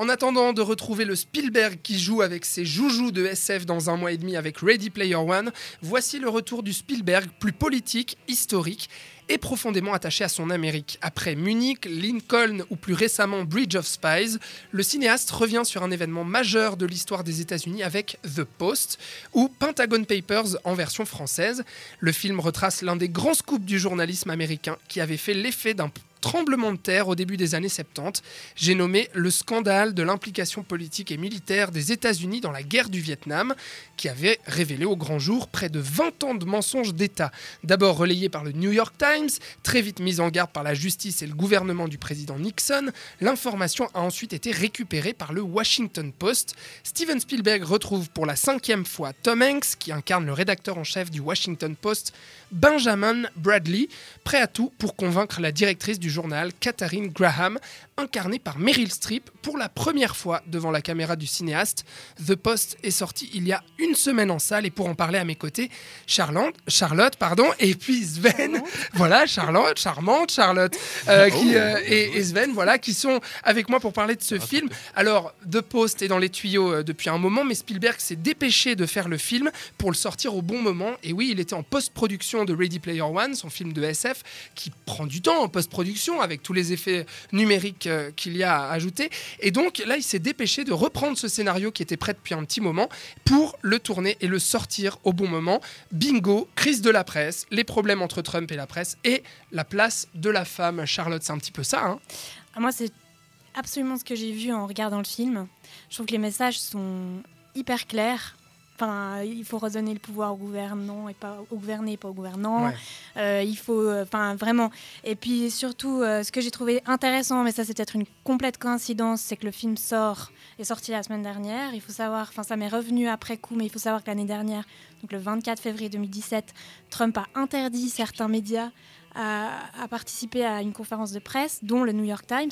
En attendant de retrouver le Spielberg qui joue avec ses joujoux de SF dans un mois et demi avec Ready Player One, voici le retour du Spielberg plus politique, historique et profondément attaché à son Amérique. Après Munich, Lincoln ou plus récemment Bridge of Spies, le cinéaste revient sur un événement majeur de l'histoire des États-Unis avec The Post ou Pentagon Papers en version française. Le film retrace l'un des grands scoops du journalisme américain qui avait fait l'effet d'un tremblement de terre au début des années 70. J'ai nommé le scandale de l'implication politique et militaire des États-Unis dans la guerre du Vietnam, qui avait révélé au grand jour près de 20 ans de mensonges d'État. D'abord relayé par le New York Times, très vite mise en garde par la justice et le gouvernement du président Nixon, l'information a ensuite été récupérée par le Washington Post. Steven Spielberg retrouve pour la cinquième fois Tom Hanks, qui incarne le rédacteur en chef du Washington Post, Benjamin Bradley, prêt à tout pour convaincre la directrice du journal, Katharine Graham, incarnée par Meryl Streep, pour la première fois devant la caméra du cinéaste. The Post est sorti il y a une semaine en salle et pour en parler à mes côtés, Charlotte, Charlotte pardon, et puis Sven, voilà, Charlotte, charmante Charlotte, euh, qui, euh, et, et Sven, voilà, qui sont avec moi pour parler de ce film. Alors, The Post est dans les tuyaux euh, depuis un moment, mais Spielberg s'est dépêché de faire le film pour le sortir au bon moment. Et oui, il était en post-production de Ready Player One, son film de SF, qui prend du temps en post-production avec tous les effets numériques euh, qu'il y a à ajouter. Et donc là, il s'est dépêché de reprendre ce scénario qui était prêt depuis un petit moment pour le tourner et le sortir au bon moment. Bingo, crise de la presse, les problèmes entre Trump et la presse et la place de la femme. Charlotte, c'est un petit peu ça. Hein Ah, Moi, c'est absolument ce que j'ai vu en regardant le film. Je trouve que les messages sont hyper clairs. Enfin, il faut redonner le pouvoir au gouvernant et pas au gouverné pas au gouvernant. Ouais. Euh, il faut, euh, enfin, vraiment. Et puis surtout, euh, ce que j'ai trouvé intéressant, mais ça c'est peut-être une complète coïncidence, c'est que le film sort, est sorti la semaine dernière. Il faut savoir, enfin, ça m'est revenu après coup, mais il faut savoir que l'année dernière, donc le 24 février 2017, Trump a interdit certains médias à, à participer à une conférence de presse, dont le New York Times.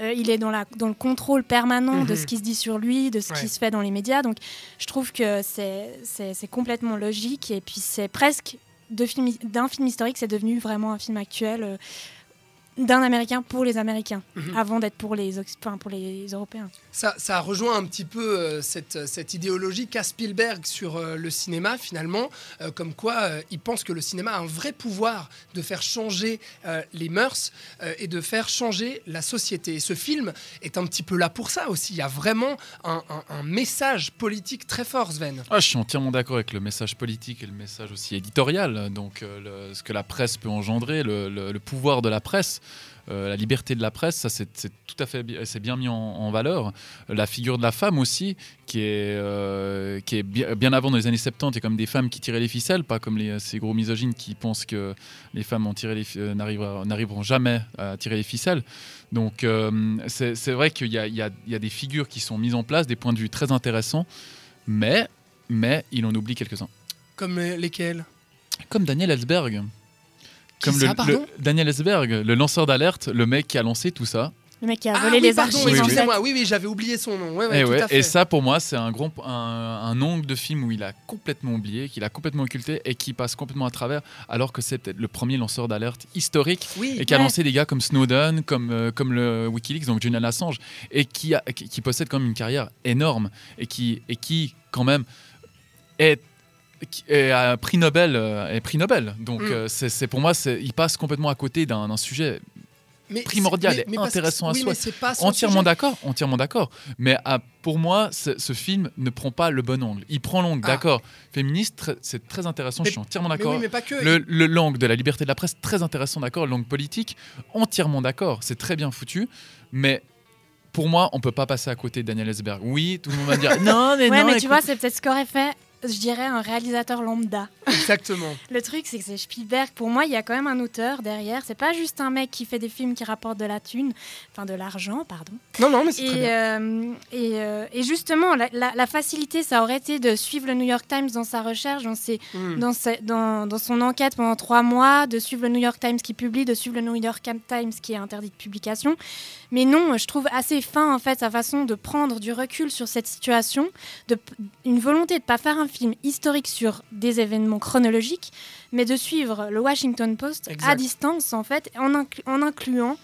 Euh, il est dans, la, dans le contrôle permanent de Mhm. ce qui se dit sur lui, de ce Ouais. qui se fait dans les médias. Donc, je trouve que c'est complètement logique. Et puis, c'est presque film- d'un film historique, c'est devenu vraiment un film actuel euh, d'un Américain pour les Américains, Mhm. avant d'être pour les, enfin, pour les Européens. Ça, ça rejoint un petit peu euh, cette, cette idéologie qu'a Spielberg sur euh, le cinéma, finalement, euh, comme quoi euh, il pense que le cinéma a un vrai pouvoir de faire changer euh, les mœurs euh, et de faire changer la société. Et ce film est un petit peu là pour ça aussi. Il y a vraiment un, un- un message politique très fort, Sven. Ah, je suis entièrement d'accord avec le message politique et le message aussi éditorial. Donc, euh, le- ce que la presse peut engendrer, le, le- le pouvoir de la presse, euh, la liberté de la presse, ça c'est tout à fait c'est bien mis en, en valeur. La figure de la femme aussi, qui est, euh, qui est bien, bien avant dans les années 70, il y a comme des femmes qui tiraient les ficelles, pas comme les, ces gros misogynes qui pensent que les femmes euh, n'arriveront jamais à tirer les ficelles. Donc euh, c'est vrai qu'il y, y y a des figures qui sont mises en place, des points de vue très intéressants, mais, mais il en oublie quelques-uns. Comme lesquels? Comme Daniel Ellsberg. Comme ça, le, Daniel Ellsberg, le lanceur d'alerte, le mec qui a lancé tout ça. Le mec qui a Ah volé oui, les pardon, archives. oui, excusez-moi. Oui, oui, j'avais oublié son nom. Ouais, ouais, et, tout Eh ouais, à fait. et ça, pour moi, c'est un, grand, un, un angle de film où il a complètement oublié, qu'il a complètement occulté et qui passe complètement à travers, alors que c'est peut-être le premier lanceur d'alerte historique Oui, et qui a lancé des gars comme Snowden, comme, euh, comme le Wikileaks, donc Julian Assange, et qui, a- qui, qui possède quand même une carrière énorme et qui, et qui quand même, est, qui est à prix Nobel. euh, est prix Nobel. Donc, Mm. euh, c'est pour moi, c'est- il passe complètement à côté d'un sujet mais primordial et que- intéressant à oui, soi. Entièrement d'accord, entièrement d'accord. Mais ah, pour moi, ce, film ne prend pas le bon angle. Il prend l'angle, Ah. d'accord. Féministe, c'est très intéressant, Mais- je suis entièrement Mais d'accord. oui, mais pas que. Le, le langue de la liberté de la presse, très intéressant, d'accord. Langue politique, entièrement d'accord. C'est très bien foutu. Mais pour moi, on peut pas passer à côté de Daniel Ellsberg. Oui, tout le monde va dire non, mais Ouais, non. mais tu vois, c'est peut-être ce qu'aurait fait, je dirais, un réalisateur lambda. Exactement. Le truc, c'est que c'est Spielberg. Pour moi, il y a quand même un auteur derrière. C'est pas juste un mec qui fait des films qui rapportent de la thune, enfin de l'argent, pardon. Non, non, mais c'est très bien. euh, et, euh, et justement, la, la- la facilité, ça aurait été de suivre le New York Times dans sa recherche, dans, ses- Hmm. dans, sa- dans- dans son enquête pendant trois mois, de suivre le New York Times qui publie, de suivre le New York Times qui est interdit de publication. Mais non, je trouve assez fin en fait sa façon de prendre du recul sur cette situation, de, une volonté de pas faire un film historique sur des événements chronologiques, mais de suivre le Washington Post Exact. à distance en fait, en, inclu- en incluant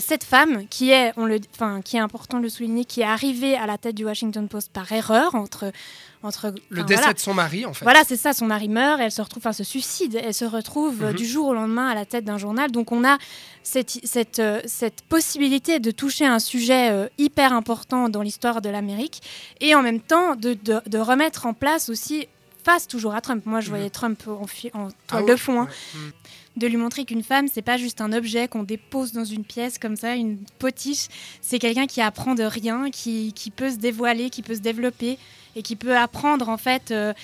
cette femme qui est, on le, enfin, qui est important de le souligner, qui est arrivée à la tête du Washington Post par erreur entre entre le décès voilà. de son mari en fait. Voilà, c'est ça, son mari meurt, elle se retrouve, enfin se suicide, elle se retrouve euh, Mhm. du jour au lendemain à la tête d'un journal. Donc on a cette, cette, euh, cette possibilité de toucher un sujet euh, hyper important dans l'histoire de l'Amérique et en même temps de, de- de remettre en place aussi, face toujours à Trump, moi je Mhm. voyais Trump en, en Ah toile ouais, de fond, hein, ouais. De lui montrer qu'une femme, c'est pas juste un objet qu'on dépose dans une pièce comme ça, une potiche. C'est quelqu'un qui apprend de rien, qui, qui peut se dévoiler, qui peut se développer et qui peut apprendre en fait euh,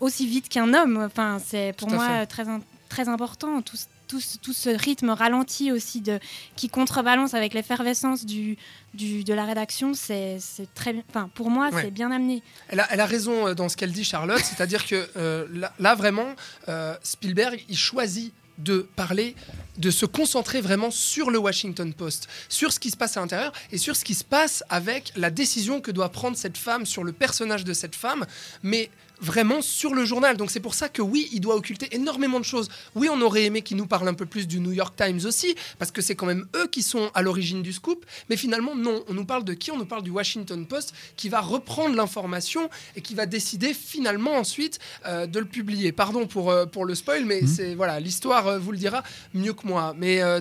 aussi vite qu'un homme. Enfin, c'est pour moi fait. très, très important. Tout, ce- tout, tout ce rythme ralenti aussi de, qui contrebalance avec l'effervescence du, du, de la rédaction, c'est très bien. Enfin, pour moi, Ouais. c'est bien amené. Elle a, elle a raison euh, dans ce qu'elle dit, Charlotte. C'est-à-dire que euh, là, là, vraiment, euh, Spielberg, il choisit de parler, de se concentrer vraiment sur le Washington Post, sur ce qui se passe à l'intérieur et sur ce qui se passe avec la décision que doit prendre cette femme, sur le personnage de cette femme, mais vraiment sur le journal. Donc c'est pour ça que oui, il doit occulter énormément de choses. Oui, on aurait aimé qu'il nous parle un peu plus du New York Times aussi, parce que c'est quand même eux qui sont à l'origine du scoop, mais finalement non, on nous parle de qui? On nous parle du Washington Post qui va reprendre l'information et qui va décider finalement ensuite euh, de le publier. Pardon pour, euh, pour le spoil, mais Mhm. c'est voilà, l'histoire euh, vous le dira mieux que moi. Mais euh,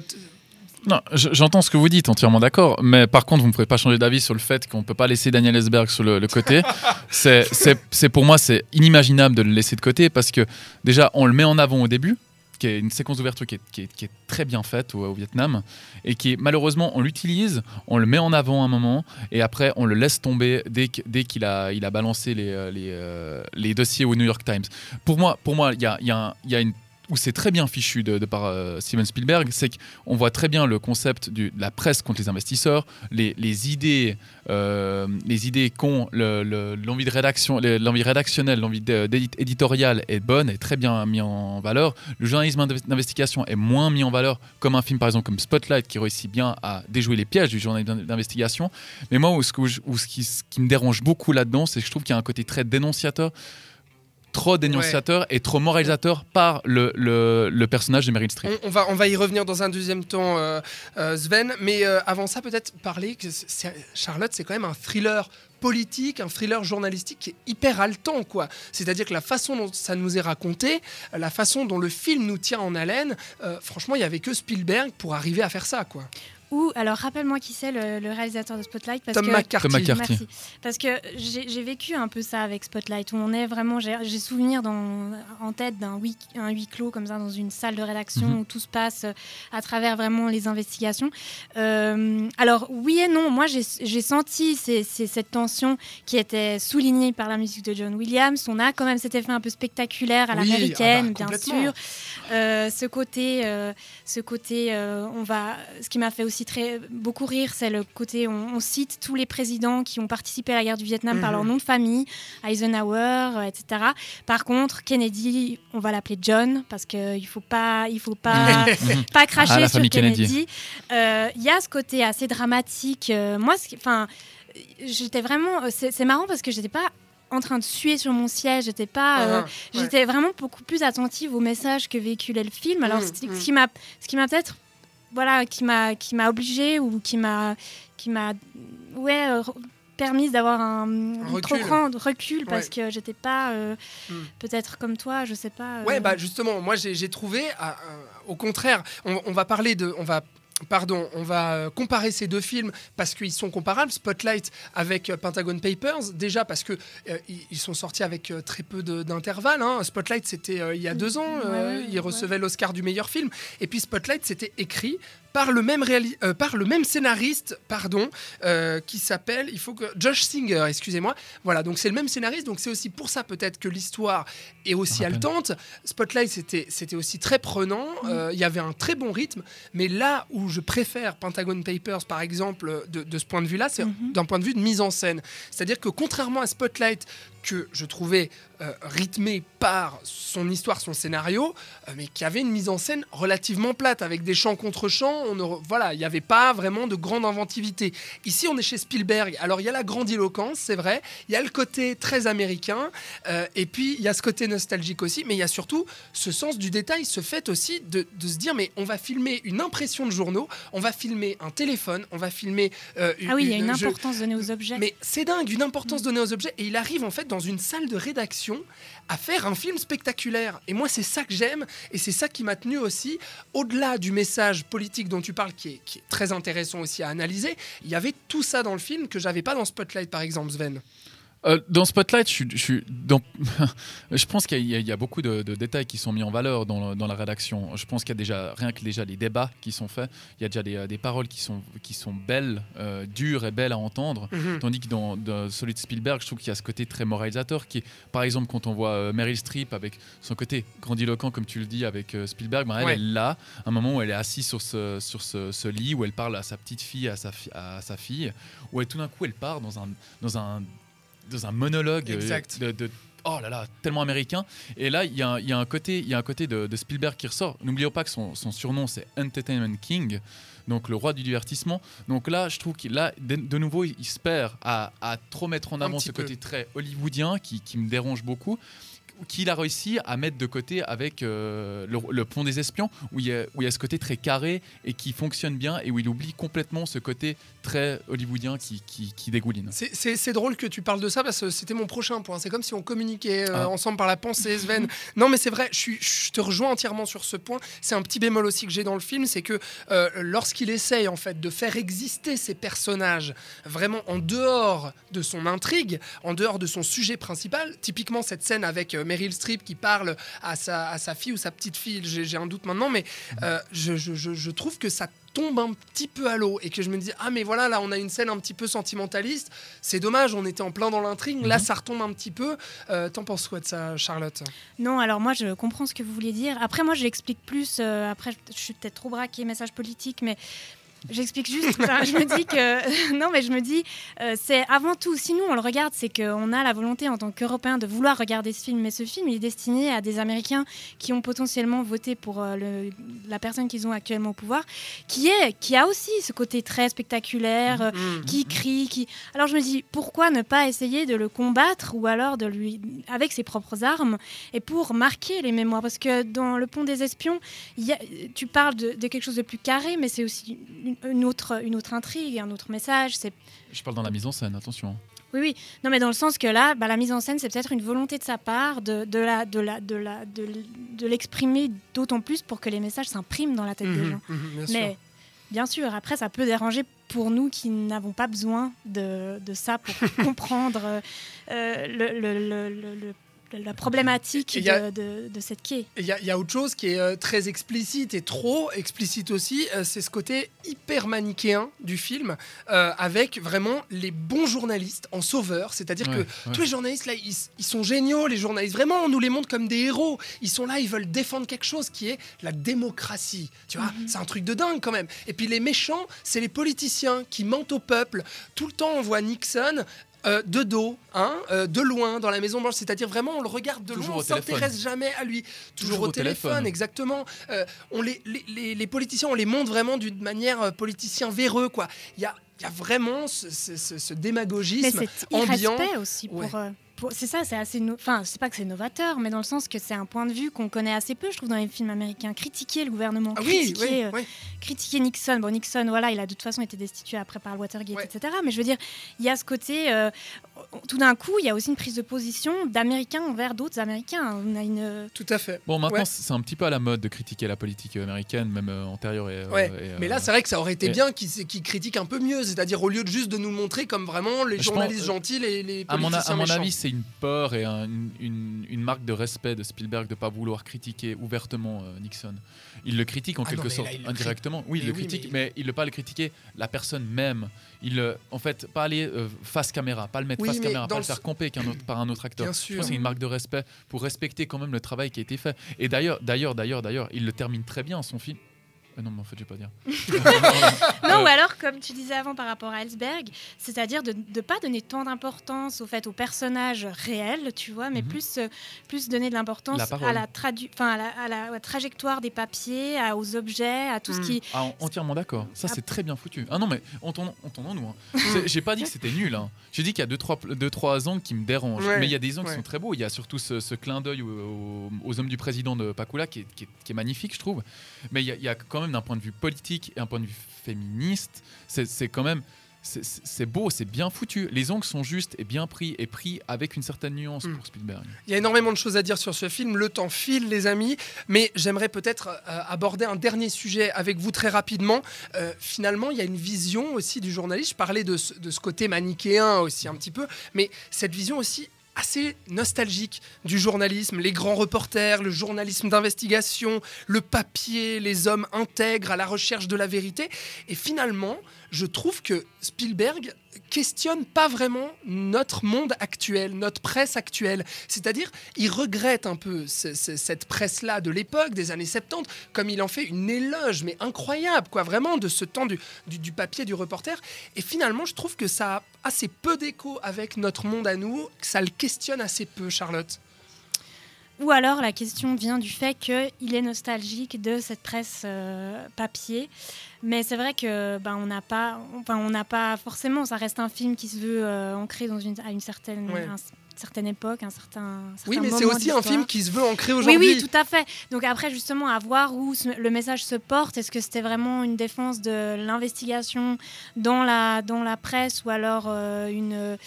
Non, je- j'entends ce que vous dites, entièrement d'accord. Mais par contre, vous ne pouvez pas changer d'avis sur le fait qu'on ne peut pas laisser Daniel Esberg sur le, le côté. C'est- pour moi, c'est inimaginable de le laisser de côté parce que déjà, on le met en avant au début, qui est une séquence d'ouverture qui est, qui, est, qui est très bien faite au, au Vietnam et qui malheureusement, on l'utilise, on le met en avant un moment et après, on le laisse tomber dès dès qu'il a, il a balancé les, euh, les, les dossiers au New York Times. Pour moi, pour moi, il y a, y a un- il y a une où c'est très bien fichu de, par euh, Steven Spielberg, c'est qu'on voit très bien le concept de la presse contre les investisseurs, les, idées, euh, idées qu'ont le- le- l'envie de rédaction, le- l'envie rédactionnelle, l'envie éditoriale est bonne, est très bien mis en valeur. Le journalisme d'invest- d'investigation est moins mis en valeur, comme un film par exemple comme Spotlight qui réussit bien à déjouer les pièges du journalisme d'investigation. Mais moi, où ce qui me dérange beaucoup là-dedans, c'est que je trouve qu'il y a un côté très dénonciateur trop dénonciateur et trop moralisateur par le, le, le personnage de Meryl Streep. on, on va, on va y revenir dans un deuxième temps, euh, euh, Sven. Mais euh, avant ça, peut-être parler que Charlotte, c'est quand même un thriller politique, un thriller journalistique qui est hyper haletant, quoi. C'est-à-dire que la façon dont ça nous est raconté, la façon dont le film nous tient en haleine, euh, franchement, il y avait que Spielberg pour arriver à faire ça, quoi. Ou alors rappelle-moi qui c'est le, le réalisateur de Spotlight parce Tom que McCarthy. Tom McCarthy. Merci. Parce que j'ai vécu un peu ça avec Spotlight, où on est vraiment, j'ai souvenir dans, en tête d'un huis, un huis clos comme ça dans une salle de rédaction Mhm. où tout se passe euh, à travers vraiment les investigations. Euh, alors oui et non, moi j'ai senti ces- ces- cette tension qui était soulignée par la musique de John Williams. On a quand même cet effet un peu spectaculaire à Oui, l'américaine, ah bah, bien sûr. Euh, ce côté, euh, ce côté, euh, on va, ce qui m'a fait aussi très beaucoup rire, c'est le côté, on, on cite tous les présidents qui ont participé à la guerre du Vietnam par Mhm. leur nom de famille, Eisenhower, euh, etc. Par contre, Kennedy, on va l'appeler John parce que il faut pas, il faut pas, pas cracher Ah, sur Kennedy. Kennedy. Euh, Il y a ce côté assez dramatique. Euh, moi, enfin, j'étais vraiment, c'est marrant parce que j'étais pas en train de suer sur mon siège, j'étais pas, euh, Ah, ouais. J'étais vraiment beaucoup plus attentive au message que véhiculait le film. Alors, c'est- mm. ce qui m'a, ce qui m'a peut-être, voilà, qui m'a, qui m'a obligée ou qui m'a, qui m'a, ouais, euh, permise d'avoir un, un recul. trop grand recul parce Ouais. que j'étais pas, euh, Mm. peut-être comme toi, je sais pas. euh, Ouais, bah justement, moi j'ai j'ai trouvé, à- à- au contraire, on, on va parler de, on va, pardon, on va euh, comparer ces deux films parce qu'ils sont comparables. Spotlight avec euh, Pentagon Papers, déjà parce que euh, ils, sont sortis avec euh, très peu d'intervalle. hein. Spotlight c'était euh, il y a deux ans, euh, Ouais, ouais, il recevait l'Oscar du meilleur film, et puis Spotlight c'était écrit par le même réali- euh, par le même scénariste, pardon, euh, qui s'appelle, il faut que Josh Singer, excusez-moi. Voilà, donc c'est le même scénariste, donc c'est aussi pour ça peut-être que l'histoire est aussi haletante. Spotlight, c'était c'était aussi très prenant. euh, Il y avait un très bon rythme. Mais là où je préfère Pentagon Papers, par exemple, de, de ce point de vue-là, c'est Mhm. d'un point de vue de mise en scène. C'est-à-dire que contrairement à Spotlight, que je trouvais euh, rythmé par son histoire, son scénario, euh, mais qui avait une mise en scène relativement plate, avec des chants contre chants. On ne, voilà, il n'y avait pas vraiment de grande inventivité. Ici, on est chez Spielberg. Alors, il y a la grandiloquence, c'est vrai. Il y a le côté très américain. euh, et puis, il y a ce côté nostalgique aussi. Mais il y a surtout ce sens du détail, ce fait aussi de, de se dire, mais on va filmer une impression de journaux, on va filmer un téléphone, on va filmer... euh, Ah oui, il y a une importance donnée aux objets. mais c'est dingue, une importance donnée aux objets. Et il arrive en fait dans une salle de rédaction à faire un film spectaculaire. Et moi, c'est ça que j'aime. Et c'est ça qui m'a tenu aussi, au-delà du message politique dont tu parles, qui est, qui est très intéressant aussi à analyser, il y avait tout ça dans le film que j'avais pas dans Spotlight, par exemple, Sven. Euh, dans Spotlight, je, suis- je, suis dans- je pense qu'il y, a- il y a beaucoup de, de détails qui sont mis en valeur dans, le- dans la rédaction. Je pense qu'il y a déjà, rien que déjà les débats qui sont faits, il y a déjà des, euh, des paroles qui sont, qui sont belles, euh, dures et belles à entendre. Tandis que dans, dans celui de Spielberg, je trouve qu'il y a ce côté très moralisateur qui est, par exemple, quand on voit Meryl Streep avec son côté grandiloquent, comme tu le dis, avec Spielberg, ben, elle Ouais. est là, un moment où elle est assise sur ce, sur ce, ce lit, où elle parle à sa petite fille, à sa, fi- à sa fille, où elle, tout d'un coup elle part dans un, dans un, dans un monologue euh, Exact. de, de- Oh là là, tellement américain. Et là, il y a, un- il y a un côté, il y a un côté de, de Spielberg qui ressort. N'oublions pas que son, son surnom, c'est Entertainment King, donc le roi du divertissement. Donc là, je trouve qu'il là, de, de nouveau, il, se perd à, à trop mettre en avant ce peu. côté très hollywoodien qui, qui me dérange beaucoup qu'il a réussi à mettre de côté avec euh, le, le pont des espions où il, y a, où il y a ce côté très carré et qui fonctionne bien et où il oublie complètement ce côté très hollywoodien qui, qui, qui dégouline. C'est- drôle que tu parles de ça parce que c'était mon prochain point. C'est comme si on communiquait euh, Ah. ensemble par la pensée, Sven. non, mais c'est vrai, je, suis- je te rejoins entièrement sur ce point. C'est un petit bémol aussi que j'ai dans le film, c'est que euh, lorsqu'il essaye en fait de faire exister ces personnages vraiment en dehors de son intrigue, en dehors de son sujet principal, typiquement cette scène avec Meryl Streep qui parle à sa, à sa fille ou sa petite fille, j'ai un doute maintenant, mais euh, je, je- je- je trouve que ça tombe un petit peu à l'eau et que je me dis ah mais voilà là on a une scène un petit peu sentimentaliste c'est dommage on était en plein dans l'intrigue là Mhm. ça retombe un petit peu Euh, t'en penses quoi de ça Charlotte? Non, alors moi je comprends ce que vous vouliez dire. Après, moi je l'explique plus. euh, après, je suis peut-être trop braqué message politique, mais j'explique juste. enfin, je me dis que. non, mais je me dis, euh, c'est avant tout, si nous on le regarde, c'est qu'on a la volonté en tant qu'Européens de vouloir regarder ce film. Mais ce film, il est destiné à des Américains qui ont potentiellement voté pour euh, le- la personne qu'ils ont actuellement au pouvoir, qui, est, qui a aussi ce côté très spectaculaire. euh, Mhm. qui crie, qui. Alors je me dis pourquoi ne pas essayer de le combattre ou alors de lui avec ses propres armes et pour marquer les mémoires? Parce que dans le pont des espions, il y a- tu parles de, de quelque chose de plus carré, mais c'est aussi une, une autre une autre intrigue, un autre message. C'est Je parle dans la mise en scène, attention. oui, oui. Non, mais dans le sens que là, bah, la mise en scène, c'est peut-être une volonté de sa part de, de la, de la, de la, de, l'exprimer d'autant plus pour que les messages s'impriment dans la tête des Mhm, gens. mhm, bien sûr. Mais bien sûr, après, ça peut déranger pour nous qui n'avons pas besoin de, de ça pour comprendre euh, le- le- le- le- le- la problématique Et a- de, de- de cette quai. Il y, a- il y a autre chose qui est euh, très explicite et trop explicite aussi, euh, c'est ce côté hyper manichéen du film, euh, avec vraiment les bons journalistes en sauveurs, c'est-à-dire Ouais, que ouais. tous les journalistes là, ils, ils sont géniaux, les journalistes, vraiment, on nous les montre comme des héros, ils sont là, ils veulent défendre quelque chose qui est la démocratie, tu vois, c'est un truc de dingue quand même. Et puis les méchants, c'est les politiciens qui mentent au peuple, tout le temps on voit Nixon euh, de dos, hein, euh, de loin, dans la Maison Blanche. C'est-à-dire vraiment, on le regarde de Toujours loin, on s'intéresse jamais à lui. Toujours, Toujours au au téléphone, téléphone. exactement. Euh, on les, les, les- les politiciens, on les montre vraiment d'une manière euh, politicien véreux, quoi. Il y a, il y a vraiment ce, ce- ce- ce Mais démagogisme. c'est ambiant. irrespect aussi pour. Ouais. C'est ça, c'est assez. no- Enfin, c'est pas que c'est novateur, mais dans le sens que c'est un point de vue qu'on connaît assez peu, je trouve, dans les films américains. Critiquer le gouvernement, Ah oui, critiquer, oui, euh, oui. critiquer Nixon. Bon, Nixon, voilà, il a de toute façon été destitué après par Watergate, Ouais. etc. Mais je veux dire, il y a ce côté. euh, tout d'un coup, il y a aussi une prise de position d'Américains envers d'autres Américains. On a une. Tout à fait. Bon, maintenant, Ouais. c'est un petit peu à la mode de critiquer la politique américaine, même euh, antérieure. Et, euh, Ouais, et, Mais là, c'est vrai que ça aurait été et- bien qu'ils critiquent un peu mieux, c'est-à-dire au lieu de juste de nous montrer comme vraiment les Je journalistes pense- gentils et les à mon, a- politiciens à mon méchants. avis, c'est une peur et un- une, marque de respect de Spielberg de ne pas vouloir critiquer ouvertement euh, Nixon. Il le critique en Ah quelque sorte là, il le indirectement. Oui, il le oui, critique, mais- il ne pas le critiquer la personne même. Il, euh, en fait, pas aller euh, face caméra, pas le mettre Oui, face caméra, pas le faire camper qu'un autre- par un autre acteur. C'est une marque de respect pour respecter quand même le travail qui a été fait. Et d'ailleurs, d'ailleurs, d'ailleurs, d'ailleurs, il le termine très bien son film. Ah non, mais en fait, je vais pas dire. Non, Euh, ou alors, comme tu disais avant par rapport à Ellsberg, c'est-à-dire de ne pas donner tant d'importance au fait aux personnages réels, tu vois, mais Mhm. plus, euh, plus donner de l'importance à la, tradu- enfin, à la, à la- à la trajectoire des papiers, à- aux objets, à tout ce qui. Ah, en- entièrement d'accord. Ça, Ah. c'est très bien foutu. Ah non, mais entendons- entendons-nous. hein. J'ai pas dit que c'était nul. hein. J'ai dit qu'il y a deux trois, deux, trois angles qui me dérangent. Ouais, Mais il y a des angles ouais. qui sont très beaux. Il y a surtout ce, ce clin d'œil aux, hommes du président de Pakula qui est, qui est- qui est magnifique, je trouve. Mais il y, a- il y a quand même d'un point de vue politique et un point de vue féministe, c'est quand même. c'est- beau, c'est bien foutu. Les angles sont justes et bien pris et pris avec une certaine nuance pour Spielberg. Il y a énormément de choses à dire sur ce film, le temps file les amis, mais j'aimerais peut-être euh, aborder un dernier sujet avec vous très rapidement. Euh, finalement, il y a une vision aussi du journaliste, je parlais de ce, de ce côté manichéen aussi un petit peu, mais cette vision aussi assez nostalgique du journalisme, les grands reporters, le journalisme d'investigation, le papier, les hommes intègres à la recherche de la vérité. Et finalement, je trouve que Spielberg questionne pas vraiment notre monde actuel, notre presse actuelle. C'est-à-dire, il regrette un peu ce- ce- cette presse-là de l'époque, des années 70, comme il en fait une éloge, mais incroyable, quoi, vraiment, de ce temps du, du- du papier, du reporter. Et finalement, je trouve que ça a assez peu d'écho avec notre monde à nous, que ça le questionne assez peu, Charlotte. Ou alors la question vient du fait qu'il est nostalgique de cette presse euh, papier. Mais c'est vrai que ben, on n'a pas, enfin, on n'a pas forcément. Ça reste un film qui se veut euh, ancré dans une, à une certaine, Ouais. un- certaine époque, un certain. Oui, certain mais c'est aussi un film qui se veut ancrer Oui, aujourd'hui. oui, tout à fait. Donc après, justement, à voir où le message se porte. Est-ce que c'était vraiment une défense de l'investigation dans la, dans la presse ou alors euh, une,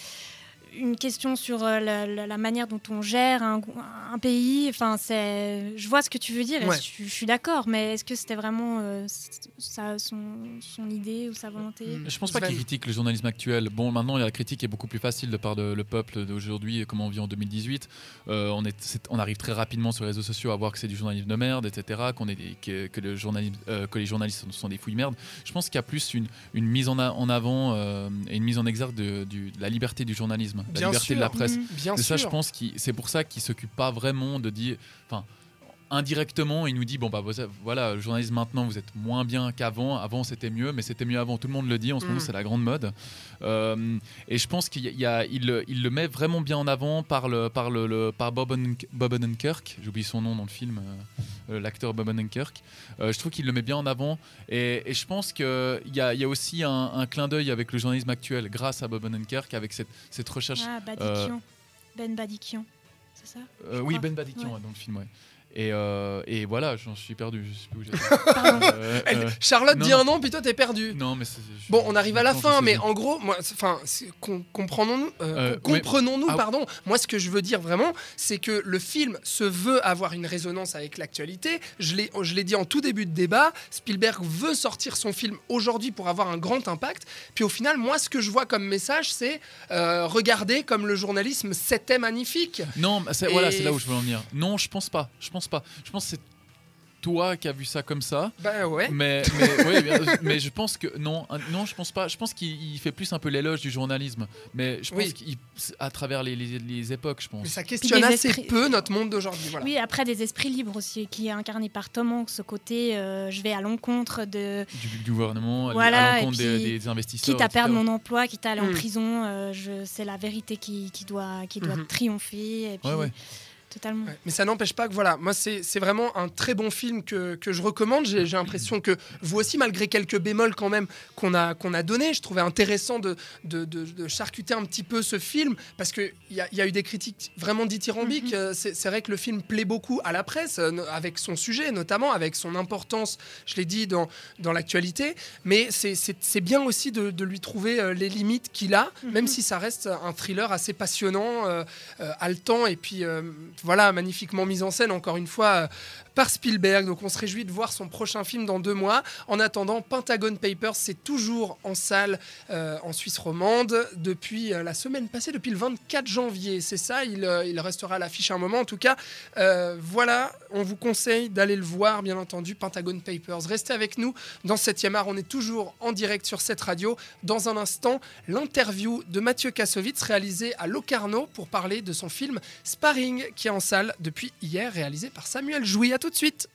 une question sur euh, la, la- la manière dont on gère un, un pays Enfin, c'est, je vois ce que tu veux dire et Ouais. je, je suis d'accord, mais est-ce que c'était vraiment euh, ça, son, son idée ou sa volonté Mm. Je pense pas qu'il critique le journalisme actuel. Bon, maintenant, la critique est beaucoup plus facile de part de le peuple d'aujourd'hui, et comment on vit en 2018. Euh, on, est, c'est- on arrive très rapidement sur les réseaux sociaux à voir que c'est du journalisme de merde, etc. Qu'on est des- que, que le journalisme, euh, que les journalistes sont, sont des fouilles merdes. Je pense qu'il y a plus une, une mise en, a- en avant euh, et une mise en exergue de, de la liberté du journalisme, la Bien liberté sûr. de la presse. Mm. Bien Et ça, sûr. je pense que c'est pour ça qu'il s'occupe pas vraiment de dire. Enfin, indirectement, il nous dit bon bah voilà, le journalisme maintenant vous êtes moins bien qu'avant. Avant c'était mieux, mais c'était mieux avant. Tout le monde le dit. En ce Mm. moment c'est la grande mode. Euh, et je pense qu'il y a, il le- met vraiment bien en avant par le par le, le- par Bob, Oden- Bob Odenkirk. J'oublie son nom dans le film. euh, euh, L'acteur Bob Odenkirk. Euh, je trouve qu'il le met bien en avant. Et, et je pense qu'il y a, il y a aussi un, un clin d'œil avec le journalisme actuel grâce à Bob Odenkirk avec cette, cette recherche Ah, Badikian. Ben Badikian, c'est ça? Euh, oui. Ben Badikian ouais, dans le film, ouais. Et, euh, et voilà, j'en suis perdu, je sais plus où j'étais. Euh, euh, Charlotte non, dit un nom, puis toi t'es perdu. non, mais je- Bon, on arrive à la fin, mais en gros, moi, enfin, com- comprenons-nous, ouais. comprenons-nous, Ah. pardon. Moi, ce que je veux dire vraiment, c'est que le film se veut avoir une résonance avec l'actualité. Je l'ai, je l'ai dit en tout début de débat. Spielberg veut sortir son film aujourd'hui pour avoir un grand impact. Puis au final, moi, ce que je vois comme message, c'est euh, regardez comme le journalisme, c'était magnifique. Non, c'est- Et- voilà, c'est là où je veux en venir. Non, je pense pas. Je pense pas. Je pense que c'est toi qui as vu ça comme ça. Ben ouais. Mais, mais, ouais, mais je pense que non, non, je pense pas. Je pense qu'il il fait plus un peu l'éloge du journalisme. Mais je pense Oui. qu'à travers les, les- les époques, je pense. Mais ça questionne assez esprits- peu notre monde d'aujourd'hui. Voilà. Oui, après des esprits libres aussi, qui est incarné par Tom Hanks, ce côté euh, je vais à l'encontre de. Du, du gouvernement, Voilà, à l'encontre des, investisseurs. Quitte à perdre mon emploi, quitte à aller en prison, euh, je, c'est la vérité qui, qui doit, qui doit Mhm. triompher. Et puis, Ouais, ouais. Totalement. Ouais, Mais ça n'empêche pas que voilà, moi c'est vraiment un très bon film que, que je recommande. J'ai l'impression que vous aussi, malgré quelques bémols quand même qu'on a, qu'on a donné, je trouvais intéressant de, de, de- de charcuter un petit peu ce film parce qu'il y a, y a eu des critiques vraiment dithyrambiques. Euh, C'est vrai que le film plaît beaucoup à la presse, euh, avec son sujet notamment, avec son importance, je l'ai dit, dans, dans l'actualité. Mais c'est- bien aussi de, de lui trouver euh, les limites qu'il a, même Mhm. si ça reste un thriller assez passionnant, euh, euh, haletant et puis euh, voilà, magnifiquement mise en scène encore une fois euh, par Spielberg. Donc on se réjouit de voir son prochain film dans deux mois. En attendant, Pentagon Papers, c'est toujours en salle euh, en Suisse romande depuis euh, la semaine passée, depuis le 24 janvier. C'est ça, il, restera à l'affiche un moment. En tout cas, voilà, on vous conseille d'aller le voir, bien entendu, Pentagon Papers. Restez avec nous dans 7e art. On est toujours en direct sur cette radio. Dans un instant, l'interview de Mathieu Kassovitz réalisée à Locarno pour parler de son film Sparring qui en salle depuis hier, réalisé par Samuel Jouy. À tout de suite.